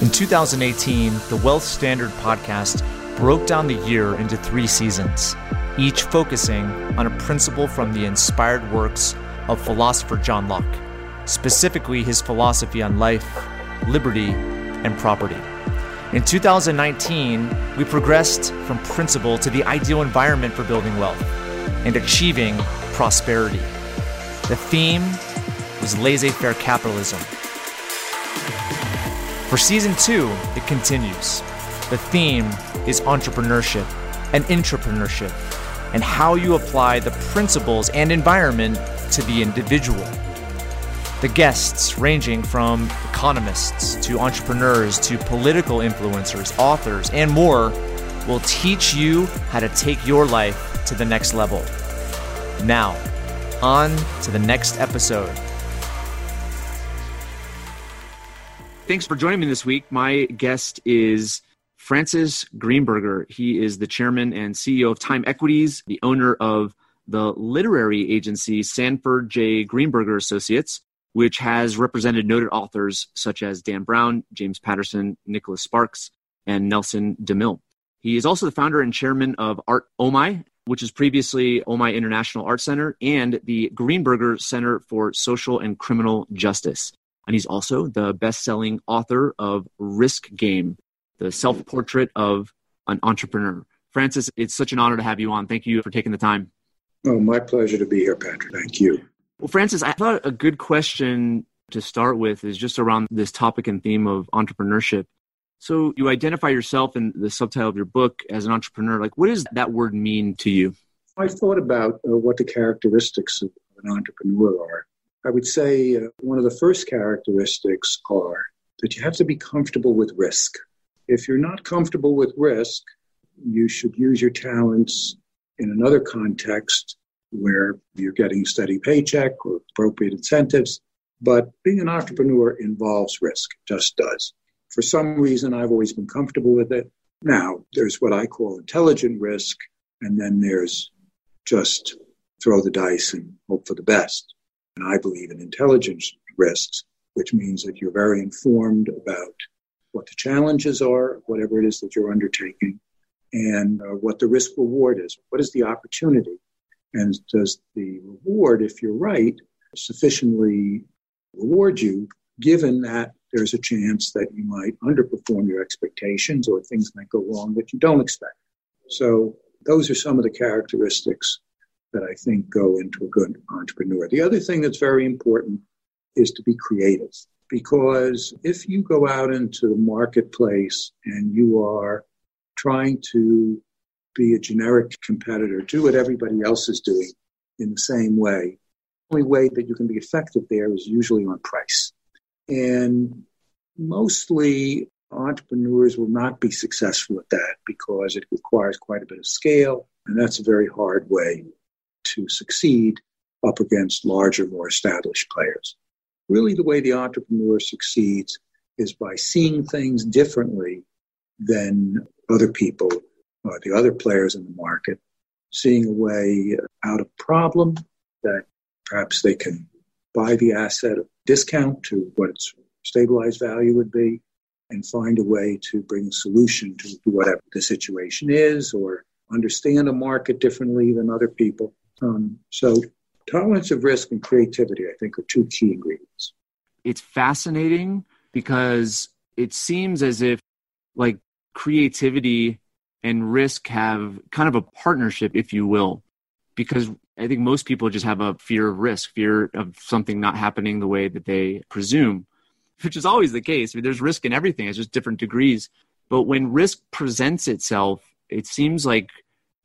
In 2018, the Wealth Standard podcast broke down the year into three seasons, each focusing on a principle from the inspired works of philosopher John Locke, specifically his philosophy on life, liberty, and property. In 2019, we progressed from principle to the ideal environment for building wealth and achieving prosperity. The theme was laissez faire capitalism. For season two, it continues. The theme is entrepreneurship and intrapreneurship, and how you apply the principles and environment to the individual. The guests, ranging from economists to entrepreneurs to political influencers, authors, and more, will teach you how to take your life to the next level. Now, on to the next episode. Thanks for joining me this week. My guest is Francis Greenburger. He is the chairman and CEO of Time Equities, the owner of the literary agency Sanford J. Greenburger Associates, which has represented noted authors such as Dan Brown, James Patterson, Nicholas Sparks, and Nelson DeMille. He is also the founder and chairman of Art OMI, which is previously OMI International Art Center and the Greenburger Center for Social and Criminal Justice. And he's also the best selling author of Risk Game, the self portrait of an entrepreneur. Francis, it's such an honor to have you on. Thank you for taking the time. Oh, my pleasure to be here, Patrick. Thank you. Well, Francis, I thought a good question to start with is just around this topic and theme of entrepreneurship. So you identify yourself in the subtitle of your book as an entrepreneur. Like, what does that word mean to you? I thought about uh, what the characteristics of an entrepreneur are. I would say uh, one of the first characteristics are that you have to be comfortable with risk. If you're not comfortable with risk, you should use your talents in another context where you're getting a steady paycheck or appropriate incentives. But being an entrepreneur involves risk, it just does. For some reason, I've always been comfortable with it. Now, there's what I call intelligent risk, and then there's just throw the dice and hope for the best. And I believe in intelligence risks, which means that you're very informed about what the challenges are, whatever it is that you're undertaking, and uh, what the risk reward is. What is the opportunity? And does the reward, if you're right, sufficiently reward you, given that there's a chance that you might underperform your expectations or things might go wrong that you don't expect? So, those are some of the characteristics that I think go into a good entrepreneur. The other thing that's very important is to be creative because if you go out into the marketplace and you are trying to be a generic competitor, do what everybody else is doing in the same way, the only way that you can be effective there is usually on price. And mostly entrepreneurs will not be successful at that because it requires quite a bit of scale, and that's a very hard way to succeed up against larger, more established players. Really, the way the entrepreneur succeeds is by seeing things differently than other people, or the other players in the market, seeing a way out of problem that perhaps they can buy the asset at a discount to what its stabilized value would be and find a way to bring a solution to whatever the situation is or understand a market differently than other people um, so, tolerance of risk and creativity, I think, are two key ingredients. It's fascinating because it seems as if, like, creativity and risk have kind of a partnership, if you will, because I think most people just have a fear of risk, fear of something not happening the way that they presume, which is always the case. I mean, there's risk in everything, it's just different degrees. But when risk presents itself, it seems like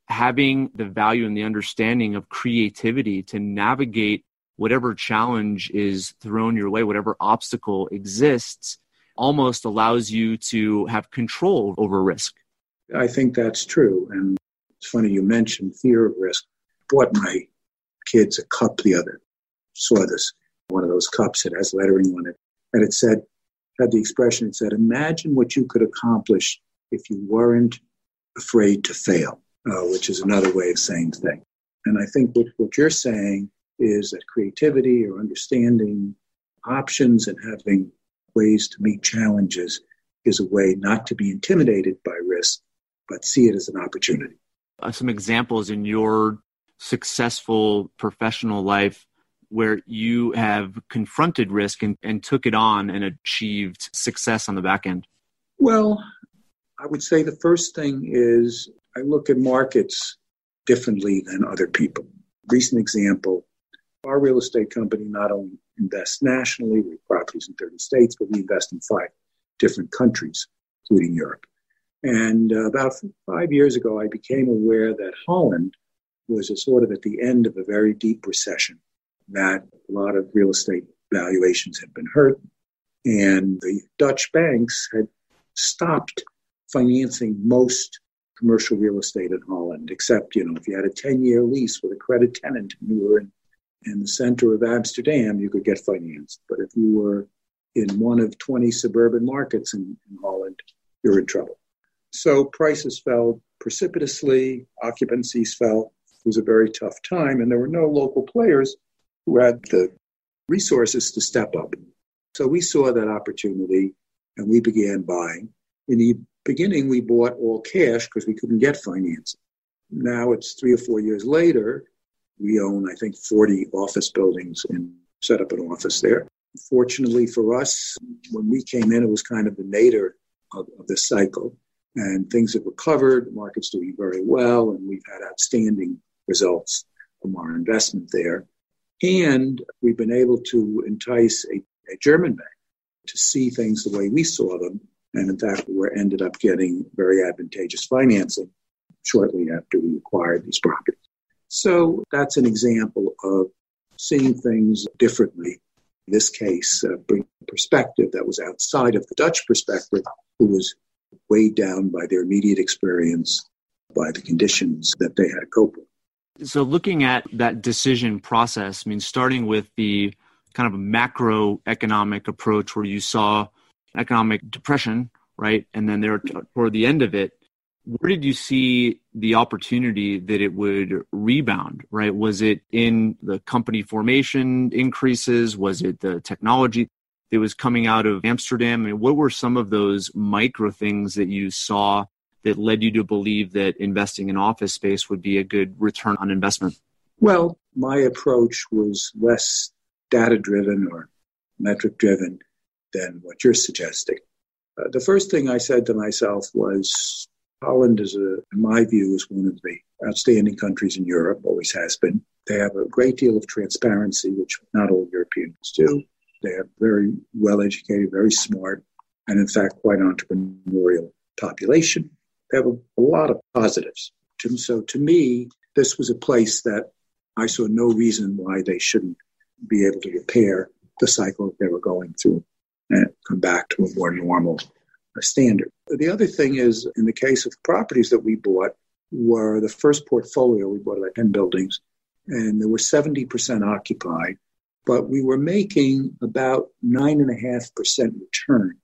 having the value and the understanding of creativity to navigate whatever challenge is thrown your way, whatever obstacle exists, almost allows you to have control over risk. I think that's true. And it's funny you mentioned fear of risk. Bought my kids a cup the other. Saw this one of those cups. It has lettering on it, and it said had the expression. It said, "Imagine what you could accomplish if you weren't afraid to fail." Uh, which is another way of saying thing. And I think what, what you're saying is that creativity or understanding options and having ways to meet challenges is a way not to be intimidated by risk, but see it as an opportunity. Uh, some examples in your successful professional life where you have confronted risk and, and took it on and achieved success on the back end? Well, I would say the first thing is I look at markets differently than other people. Recent example our real estate company not only invests nationally, we have properties in 30 states, but we invest in five different countries, including Europe. And uh, about five years ago, I became aware that Holland was sort of at the end of a very deep recession, that a lot of real estate valuations had been hurt, and the Dutch banks had stopped financing most commercial real estate in Holland, except, you know, if you had a 10 year lease with a credit tenant and you were in, in the center of Amsterdam, you could get financed. But if you were in one of 20 suburban markets in, in Holland, you're in trouble. So prices fell precipitously, occupancies fell. It was a very tough time, and there were no local players who had the resources to step up. So we saw that opportunity and we began buying. Beginning, we bought all cash because we couldn't get financing. Now it's three or four years later. We own, I think, 40 office buildings and set up an office there. Fortunately for us, when we came in, it was kind of the nadir of, of this cycle. And things have recovered, the market's doing very well, and we've had outstanding results from our investment there. And we've been able to entice a, a German bank to see things the way we saw them and in fact, we ended up getting very advantageous financing shortly after we acquired these properties. So that's an example of seeing things differently. In this case, uh, bring perspective that was outside of the Dutch perspective, who was weighed down by their immediate experience, by the conditions that they had to cope with. So, looking at that decision process, I mean, starting with the kind of macroeconomic approach where you saw economic depression, right? And then there toward the end of it, where did you see the opportunity that it would rebound, right? Was it in the company formation increases? Was it the technology that was coming out of Amsterdam? I mean, what were some of those micro things that you saw that led you to believe that investing in office space would be a good return on investment? Well, my approach was less data driven or metric driven than what you're suggesting. Uh, the first thing I said to myself was Holland is, a, in my view, is one of the outstanding countries in Europe, always has been. They have a great deal of transparency, which not all Europeans do. They have very well educated, very smart, and in fact, quite entrepreneurial population. They have a, a lot of positives. So to me, this was a place that I saw no reason why they shouldn't be able to repair the cycle they were going through and come back to a more normal standard. The other thing is, in the case of properties that we bought, were the first portfolio we bought about 10 buildings, and they were 70% occupied, but we were making about 9.5% return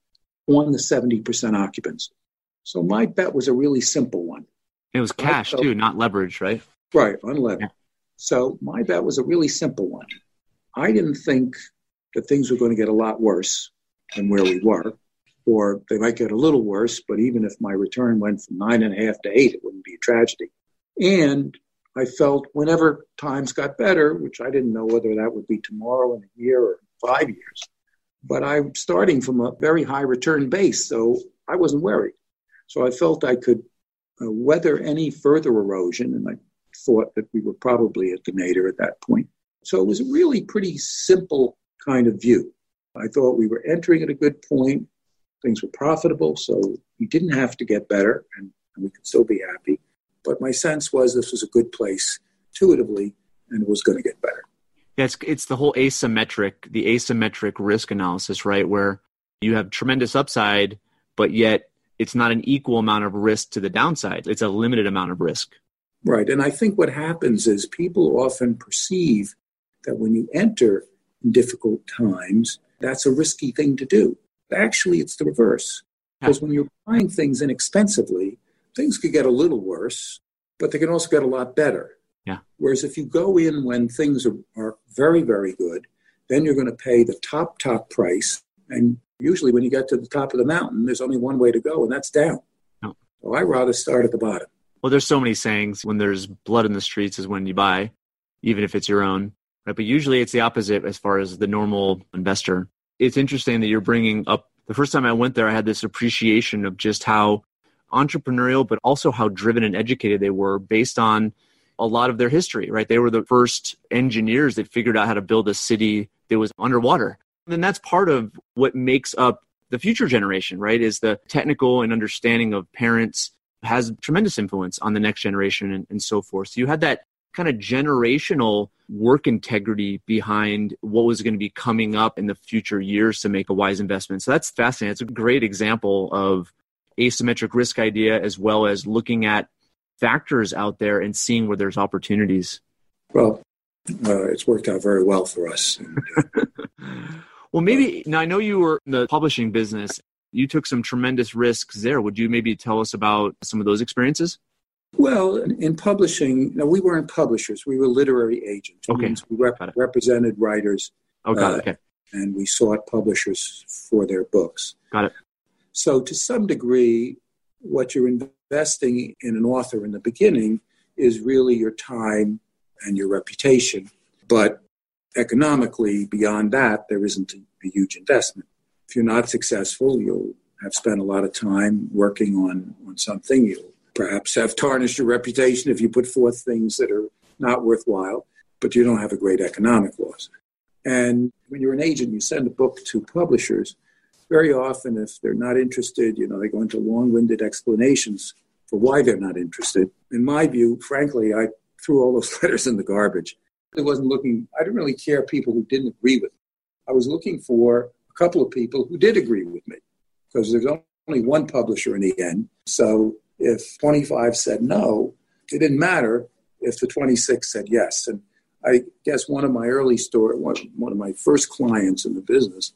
on the 70% occupancy. So my bet was a really simple one. It was cash felt, too, not leverage, right? Right, unlevered. Yeah. So my bet was a really simple one. I didn't think that things were going to get a lot worse than where we were, or they might get a little worse. But even if my return went from nine and a half to eight, it wouldn't be a tragedy. And I felt whenever times got better, which I didn't know whether that would be tomorrow in a year or five years, but I'm starting from a very high return base, so I wasn't worried. So I felt I could uh, weather any further erosion, and I thought that we were probably at the nadir at that point. So it was a really pretty simple kind of view. I thought we were entering at a good point. Things were profitable, so we didn't have to get better, and, and we could still be happy. But my sense was this was a good place intuitively, and it was going to get better. Yeah, it's, it's the whole asymmetric, the asymmetric risk analysis, right? Where you have tremendous upside, but yet it's not an equal amount of risk to the downside. It's a limited amount of risk. Right. And I think what happens is people often perceive that when you enter in difficult times, that's a risky thing to do. Actually, it's the reverse. Because when you're buying things inexpensively, things could get a little worse, but they can also get a lot better. Yeah. Whereas if you go in when things are, are very, very good, then you're going to pay the top, top price and Usually, when you get to the top of the mountain, there's only one way to go, and that's down. Oh. So I rather start at the bottom. Well, there's so many sayings. When there's blood in the streets, is when you buy, even if it's your own. Right? But usually, it's the opposite as far as the normal investor. It's interesting that you're bringing up. The first time I went there, I had this appreciation of just how entrepreneurial, but also how driven and educated they were based on a lot of their history, right? They were the first engineers that figured out how to build a city that was underwater. And that's part of what makes up the future generation, right? Is the technical and understanding of parents has tremendous influence on the next generation and, and so forth. So you had that kind of generational work integrity behind what was going to be coming up in the future years to make a wise investment. So that's fascinating. It's a great example of asymmetric risk idea as well as looking at factors out there and seeing where there's opportunities? Well, uh, it's worked out very well for us. well, maybe now I know you were in the publishing business. You took some tremendous risks there. Would you maybe tell us about some of those experiences? Well, in publishing, no, we weren't publishers. We were literary agents. Okay. We rep- represented writers. Oh, got uh, it. Okay. And we sought publishers for their books. Got it. So, to some degree, what you're investing in an author in the beginning is really your time and your reputation. But economically, beyond that, there isn't a huge investment. If you're not successful, you'll have spent a lot of time working on, on something. You'll perhaps have tarnished your reputation if you put forth things that are not worthwhile, but you don't have a great economic loss. And when you're an agent, you send a book to publishers very often, if they're not interested, you know, they go into long winded explanations for why they're not interested. In my view, frankly, I threw all those letters in the garbage. I wasn't looking, I didn't really care people who didn't agree with me. I was looking for a couple of people who did agree with me because there's only one publisher in the end. So if 25 said no, it didn't matter if the 26 said yes. And I guess one of my early story, one, of my first clients in the business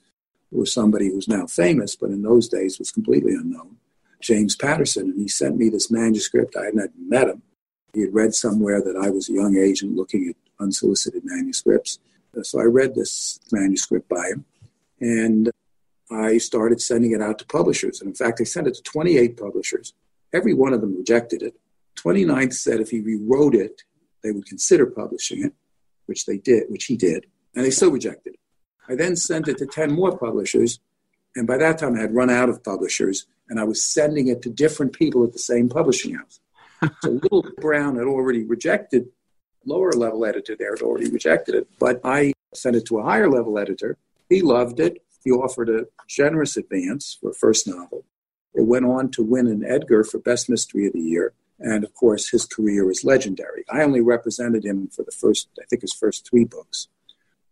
was somebody who's now famous, but in those days was completely unknown, James Patterson. And he sent me this manuscript. I hadn't met him. He had read somewhere that I was a young agent looking at unsolicited manuscripts. So I read this manuscript by him, and I started sending it out to publishers. And in fact, I sent it to 28 publishers. Every one of them rejected it. 29th said if he rewrote it, they would consider publishing it, which they did, which he did, and they still rejected it. I then sent it to 10 more publishers. And by that time, I had run out of publishers and I was sending it to different people at the same publishing house. so Little Brown had already rejected, lower level editor there had already rejected it, but I sent it to a higher level editor. He loved it. He offered a generous advance for a first novel. It went on to win an Edgar for Best Mystery of the Year. And of course, his career is legendary. I only represented him for the first, I think, his first three books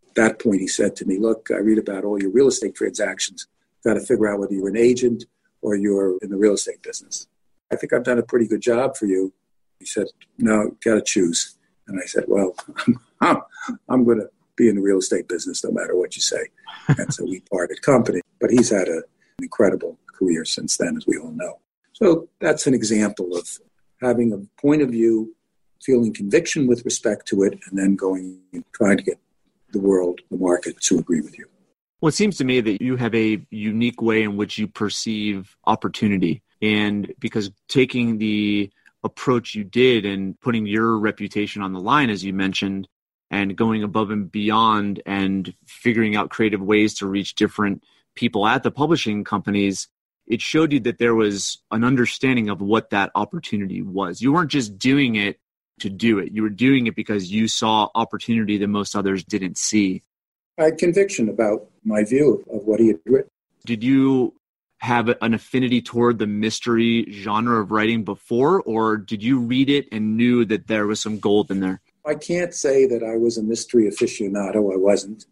At that point, he said to me, Look, I read about all your real estate transactions. Got to figure out whether you're an agent or you're in the real estate business. I think I've done a pretty good job for you. He said, No, got to choose. And I said, Well, I'm, going to be in the real estate business no matter what you say. and so we parted company. But he's had a, an incredible career since then, as we all know. So that's an example of having a point of view, feeling conviction with respect to it, and then going and trying to get the world, the market to agree with you. Well, it seems to me that you have a unique way in which you perceive opportunity. And because taking the approach you did and putting your reputation on the line, as you mentioned, and going above and beyond and figuring out creative ways to reach different people at the publishing companies, it showed you that there was an understanding of what that opportunity was. You weren't just doing it to do it. You were doing it because you saw opportunity that most others didn't see. I had conviction about my view of what he had written. Did you have an affinity toward the mystery genre of writing before, or did you read it and knew that there was some gold in there? I can't say that I was a mystery aficionado. I wasn't.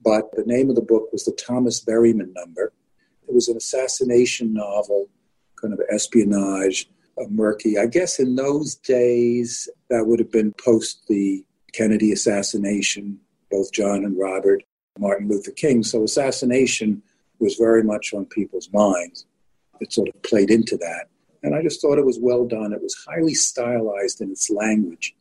But the name of the book was the Thomas Berryman number. It was an assassination novel, kind of espionage murky. I guess in those days, that would have been post the Kennedy assassination, both John and Robert, Martin Luther King. So assassination was very much on people's minds. It sort of played into that. And I just thought it was well done. It was highly stylized in its language,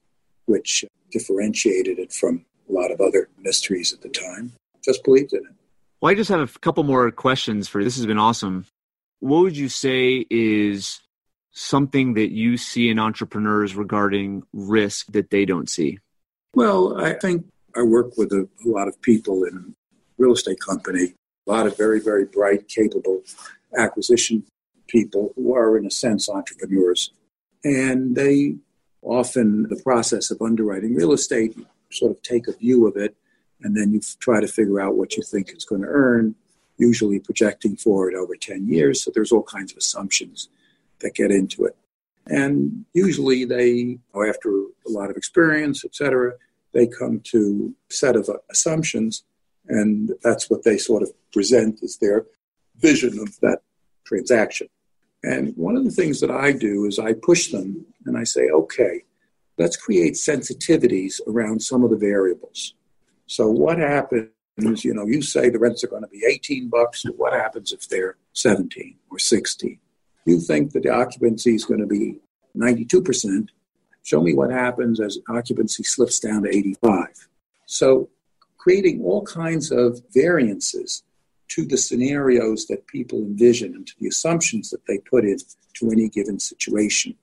which differentiated it from a lot of other mysteries at the time. Just believed in it. Well, I just have a couple more questions for you. This has been awesome. What would you say is something that you see in entrepreneurs regarding risk that they don't see? Well, I think I work with a, a lot of people in real estate company, a lot of very, very bright, capable acquisition people who are, in a sense, entrepreneurs. And they often, the process of underwriting real estate, sort of take a view of it, and then you try to figure out what you think it's going to earn, usually projecting forward over 10 years. So there's all kinds of assumptions that get into it. And usually they, after a lot of experience, et cetera, they come to a set of assumptions, and that's what they sort of present as their vision of that transaction. And one of the things that I do is I push them and I say, okay, let's create sensitivities around some of the variables. So what happens, you know, you say the rents are going to be 18 bucks, what happens if they're 17 or 16? You think that the occupancy is going to be 92%. Show me what happens as occupancy slips down to 85. So creating all kinds of variances to the scenarios that people envision and to the assumptions that they put in to any given situation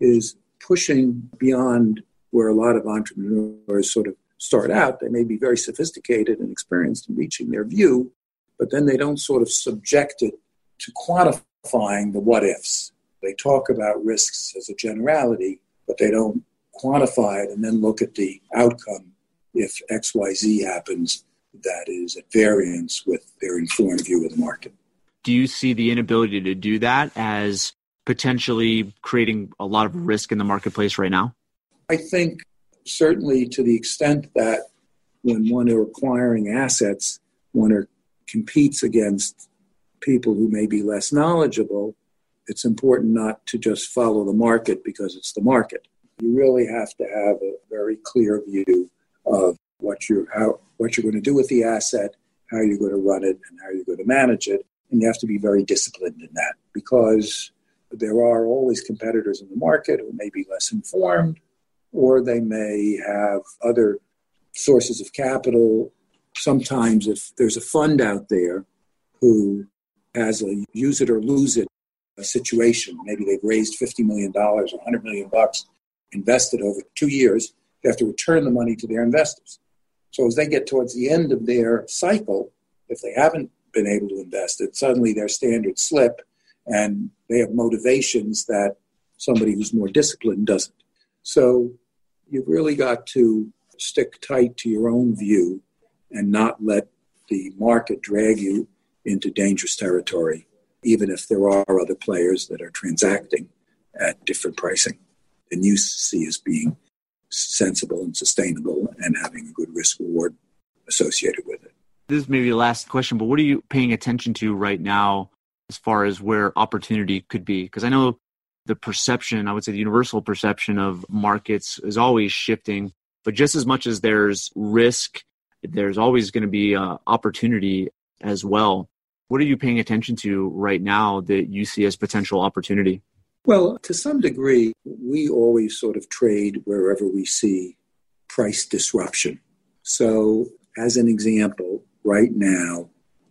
is pushing beyond where a lot of entrepreneurs sort of start out. They may be very sophisticated and experienced in reaching their view, but then they don't sort of subject it to quantifying the what ifs. They talk about risks as a generality, but they don't quantify it and then look at the outcome if XYZ happens that is at variance with their informed view of the market. Do you see the inability to do that as potentially creating a lot of risk in the marketplace right now? I think certainly to the extent that when one are acquiring assets, one are, competes against people who may be less knowledgeable, it's important not to just follow the market because it's the market. You really have to have a very clear view of what you're how what you're going to do with the asset, how you're going to run it, and how you're going to manage it. And you have to be very disciplined in that because there are always competitors in the market who may be less informed, or they may have other sources of capital. Sometimes, if there's a fund out there who has a use it or lose it situation, maybe they've raised $50 million or 100 million bucks, invested over two years, they have to return the money to their investors. So as they get towards the end of their cycle, if they haven't been able to invest it, suddenly their standards slip and they have motivations that somebody who's more disciplined doesn't. So you've really got to stick tight to your own view and not let the market drag you into dangerous territory, even if there are other players that are transacting at different pricing than you see as being sensible and sustainable and having a good risk reward associated with it. This is maybe the last question, but what are you paying attention to right now as far as where opportunity could be? Because I know the perception, I would say the universal perception of markets is always shifting, but just as much as there's risk, there's always going to be uh, opportunity as well. What are you paying attention to right now that you see as potential opportunity? Well, to some degree, we always sort of trade wherever we see price disruption. So, as an example, right now,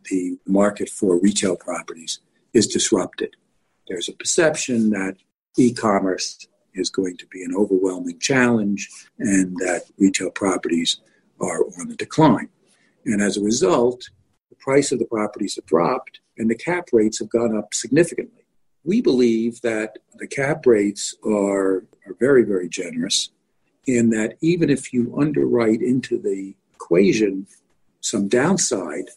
the market for retail properties is disrupted. There's a perception that e commerce is going to be an overwhelming challenge and that retail properties are on the decline. And as a result, the price of the properties have dropped and the cap rates have gone up significantly. We believe that the cap rates are, are very, very generous in that even if you underwrite into the equation some downside,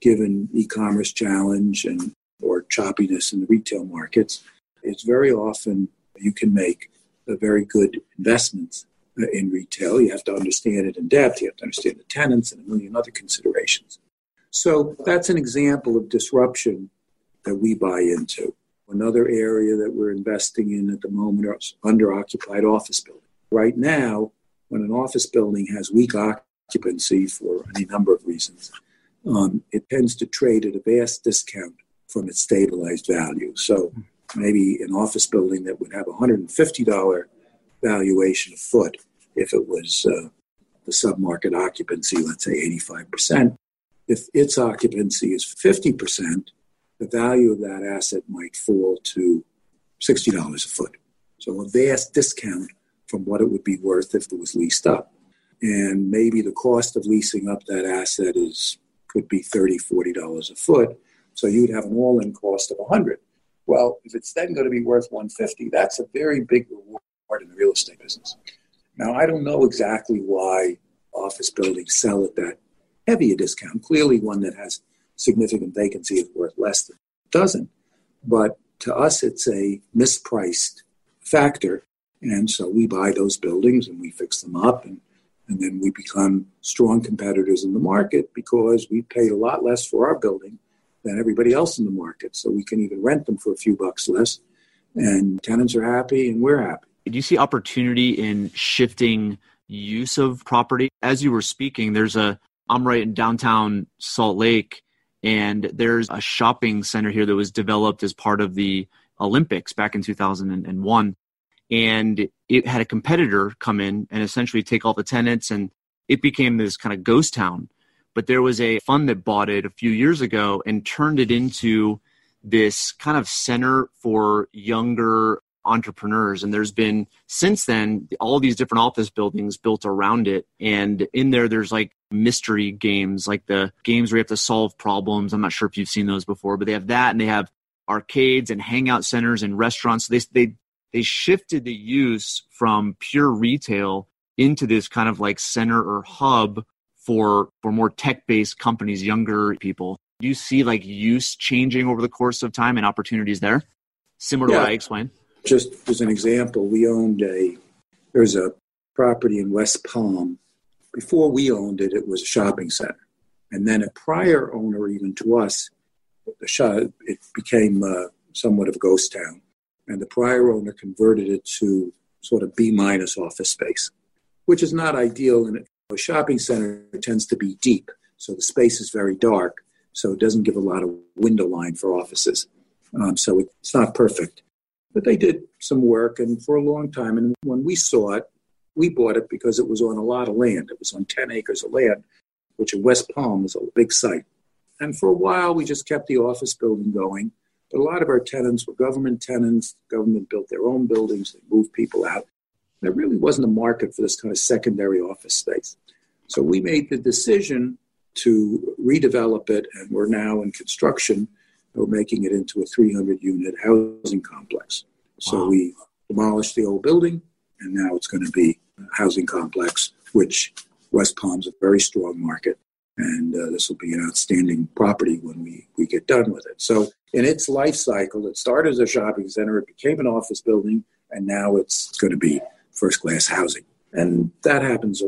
given e-commerce challenge and or choppiness in the retail markets, it's very often you can make very good investments in retail. You have to understand it in depth. You have to understand the tenants and a million other considerations. So that's an example of disruption that we buy into. Another area that we're investing in at the moment are underoccupied office buildings. Right now, when an office building has weak occupancy for any number of reasons, um, it tends to trade at a vast discount from its stabilized value. So maybe an office building that would have a $150 valuation a foot if it was uh, the submarket occupancy, let's say 85%, if its occupancy is 50%, the value of that asset might fall to $60 a foot. So a vast discount from what it would be worth if it was leased up. And maybe the cost of leasing up that asset is could be $30, $40 a foot. So you'd have an all-in cost of 100. Well, if it's then going to be worth 150, that's a very big reward in the real estate business. Now, I don't know exactly why office buildings sell at that heavy a discount. Clearly, one that has significant vacancy is worth less than it doesn't. But to us, it's a mispriced factor. And so we buy those buildings and we fix them up and, and then we become strong competitors in the market because we paid a lot less for our building than everybody else in the market. So we can even rent them for a few bucks less and tenants are happy and we're happy. Do you see opportunity in shifting use of property? As you were speaking, there's a I'm right in downtown Salt Lake and there's a shopping center here that was developed as part of the Olympics back in 2001. And it had a competitor come in and essentially take all the tenants, and it became this kind of ghost town. But there was a fund that bought it a few years ago and turned it into this kind of center for younger entrepreneurs. And there's been since then all these different office buildings built around it. And in there, there's like mystery games, like the games where you have to solve problems. I'm not sure if you've seen those before, but they have that and they have arcades and hangout centers and restaurants. They, they, they shifted the use from pure retail into this kind of like center or hub for, for more tech based companies, younger people. Do you see like use changing over the course of time and opportunities there? Similar yeah. to what I explained? Just as an example, we owned a, there's a property in West Palm. Before we owned it, it was a shopping center. And then a prior owner, even to us, the shop, it became uh, somewhat of a ghost town. And the prior owner converted it to sort of B minus office space, which is not ideal. And a shopping center tends to be deep, so the space is very dark, so it doesn't give a lot of window line for offices. Um, so it's not perfect. But they did some work, and for a long time, and when we saw it, we bought it because it was on a lot of land. It was on 10 acres of land, which in West Palm is a big site. And for a while, we just kept the office building going. But a lot of our tenants were government tenants. The government built their own buildings, they moved people out. There really wasn't a market for this kind of secondary office space. So we made the decision to redevelop it, and we're now in construction we're making it into a 300 unit housing complex. So wow. we demolished the old building, and now it's going to be a housing complex, which West Palm's a very strong market. And uh, this will be an outstanding property when we, we get done with it. So, in its life cycle, it started as a shopping center, it became an office building, and now it's going to be first class housing. And that happens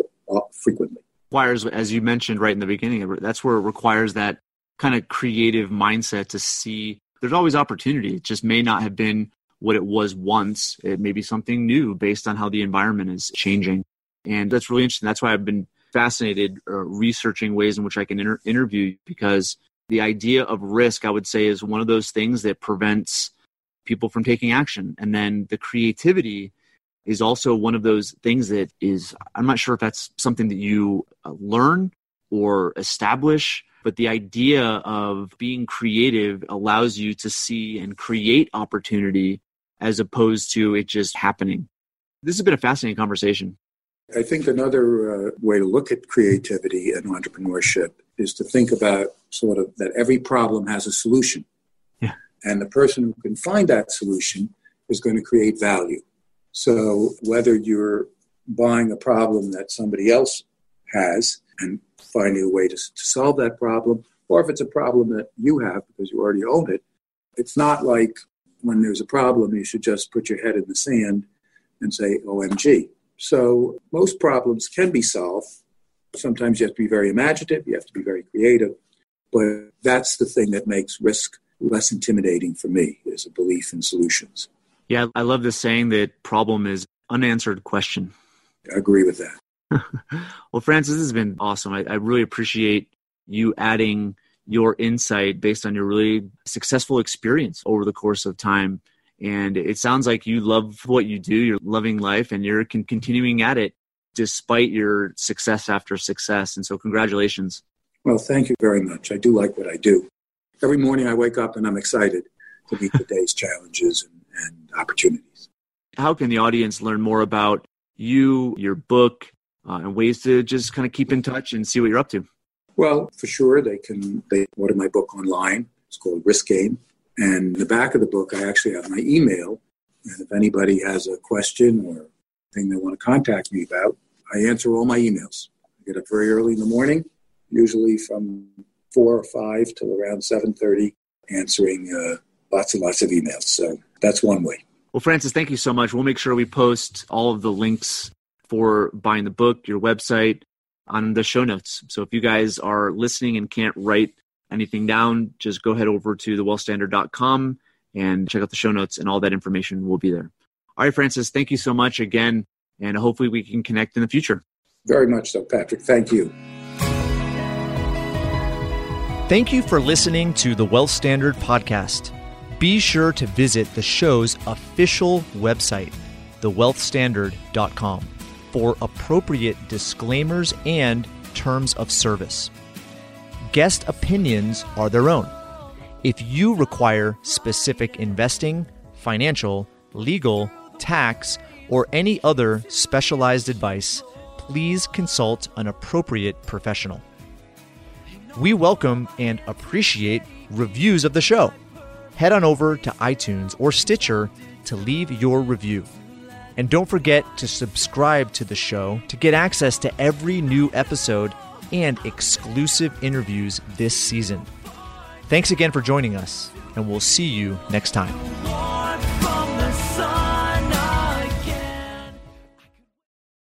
frequently. Requires, as you mentioned right in the beginning, that's where it requires that kind of creative mindset to see there's always opportunity. It just may not have been what it was once. It may be something new based on how the environment is changing. And that's really interesting. That's why I've been fascinated uh, researching ways in which I can inter- interview because the idea of risk, I would say, is one of those things that prevents people from taking action. And then the creativity is also one of those things that is, I'm not sure if that's something that you uh, learn or establish but the idea of being creative allows you to see and create opportunity as opposed to it just happening. This has been a fascinating conversation. I think another uh, way to look at creativity and entrepreneurship is to think about sort of that every problem has a solution. Yeah. And the person who can find that solution is going to create value. So whether you're buying a problem that somebody else has and finding a way to, to solve that problem, or if it's a problem that you have because you already own it, it's not like when there's a problem, you should just put your head in the sand and say, OMG. So most problems can be solved. Sometimes you have to be very imaginative, you have to be very creative, but that's the thing that makes risk less intimidating for me is a belief in solutions. Yeah, I love the saying that problem is unanswered question. I agree with that. well, Francis, this has been awesome. I, I really appreciate you adding your insight based on your really successful experience over the course of time. And it sounds like you love what you do, you're loving life, and you're con- continuing at it despite your success after success. And so, congratulations. Well, thank you very much. I do like what I do. Every morning I wake up and I'm excited to meet the day's challenges and, and opportunities. How can the audience learn more about you, your book, uh, and ways to just kind of keep in touch and see what you're up to? Well, for sure, they can they order my book online. It's called Risk Game. And in the back of the book, I actually have my email. And if anybody has a question or thing they want to contact me about, I answer all my emails. I get up very early in the morning, usually from four or five till around seven thirty, answering uh, lots and lots of emails. So that's one way. Well, Francis, thank you so much. We'll make sure we post all of the links for buying the book, your website, on the show notes. So if you guys are listening and can't write anything down, just go head over to thewealthstandard.com and check out the show notes, and all that information will be there. All right, Francis, thank you so much again, and hopefully we can connect in the future. Very much so, Patrick. Thank you. Thank you for listening to the Wealth Standard Podcast. Be sure to visit the show's official website, thewealthstandard.com, for appropriate disclaimers and terms of service. Guest opinions are their own. If you require specific investing, financial, legal, tax, or any other specialized advice, please consult an appropriate professional. We welcome and appreciate reviews of the show. Head on over to iTunes or Stitcher to leave your review. And don't forget to subscribe to the show to get access to every new episode and exclusive interviews this season. Thanks again for joining us, and we'll see you next time.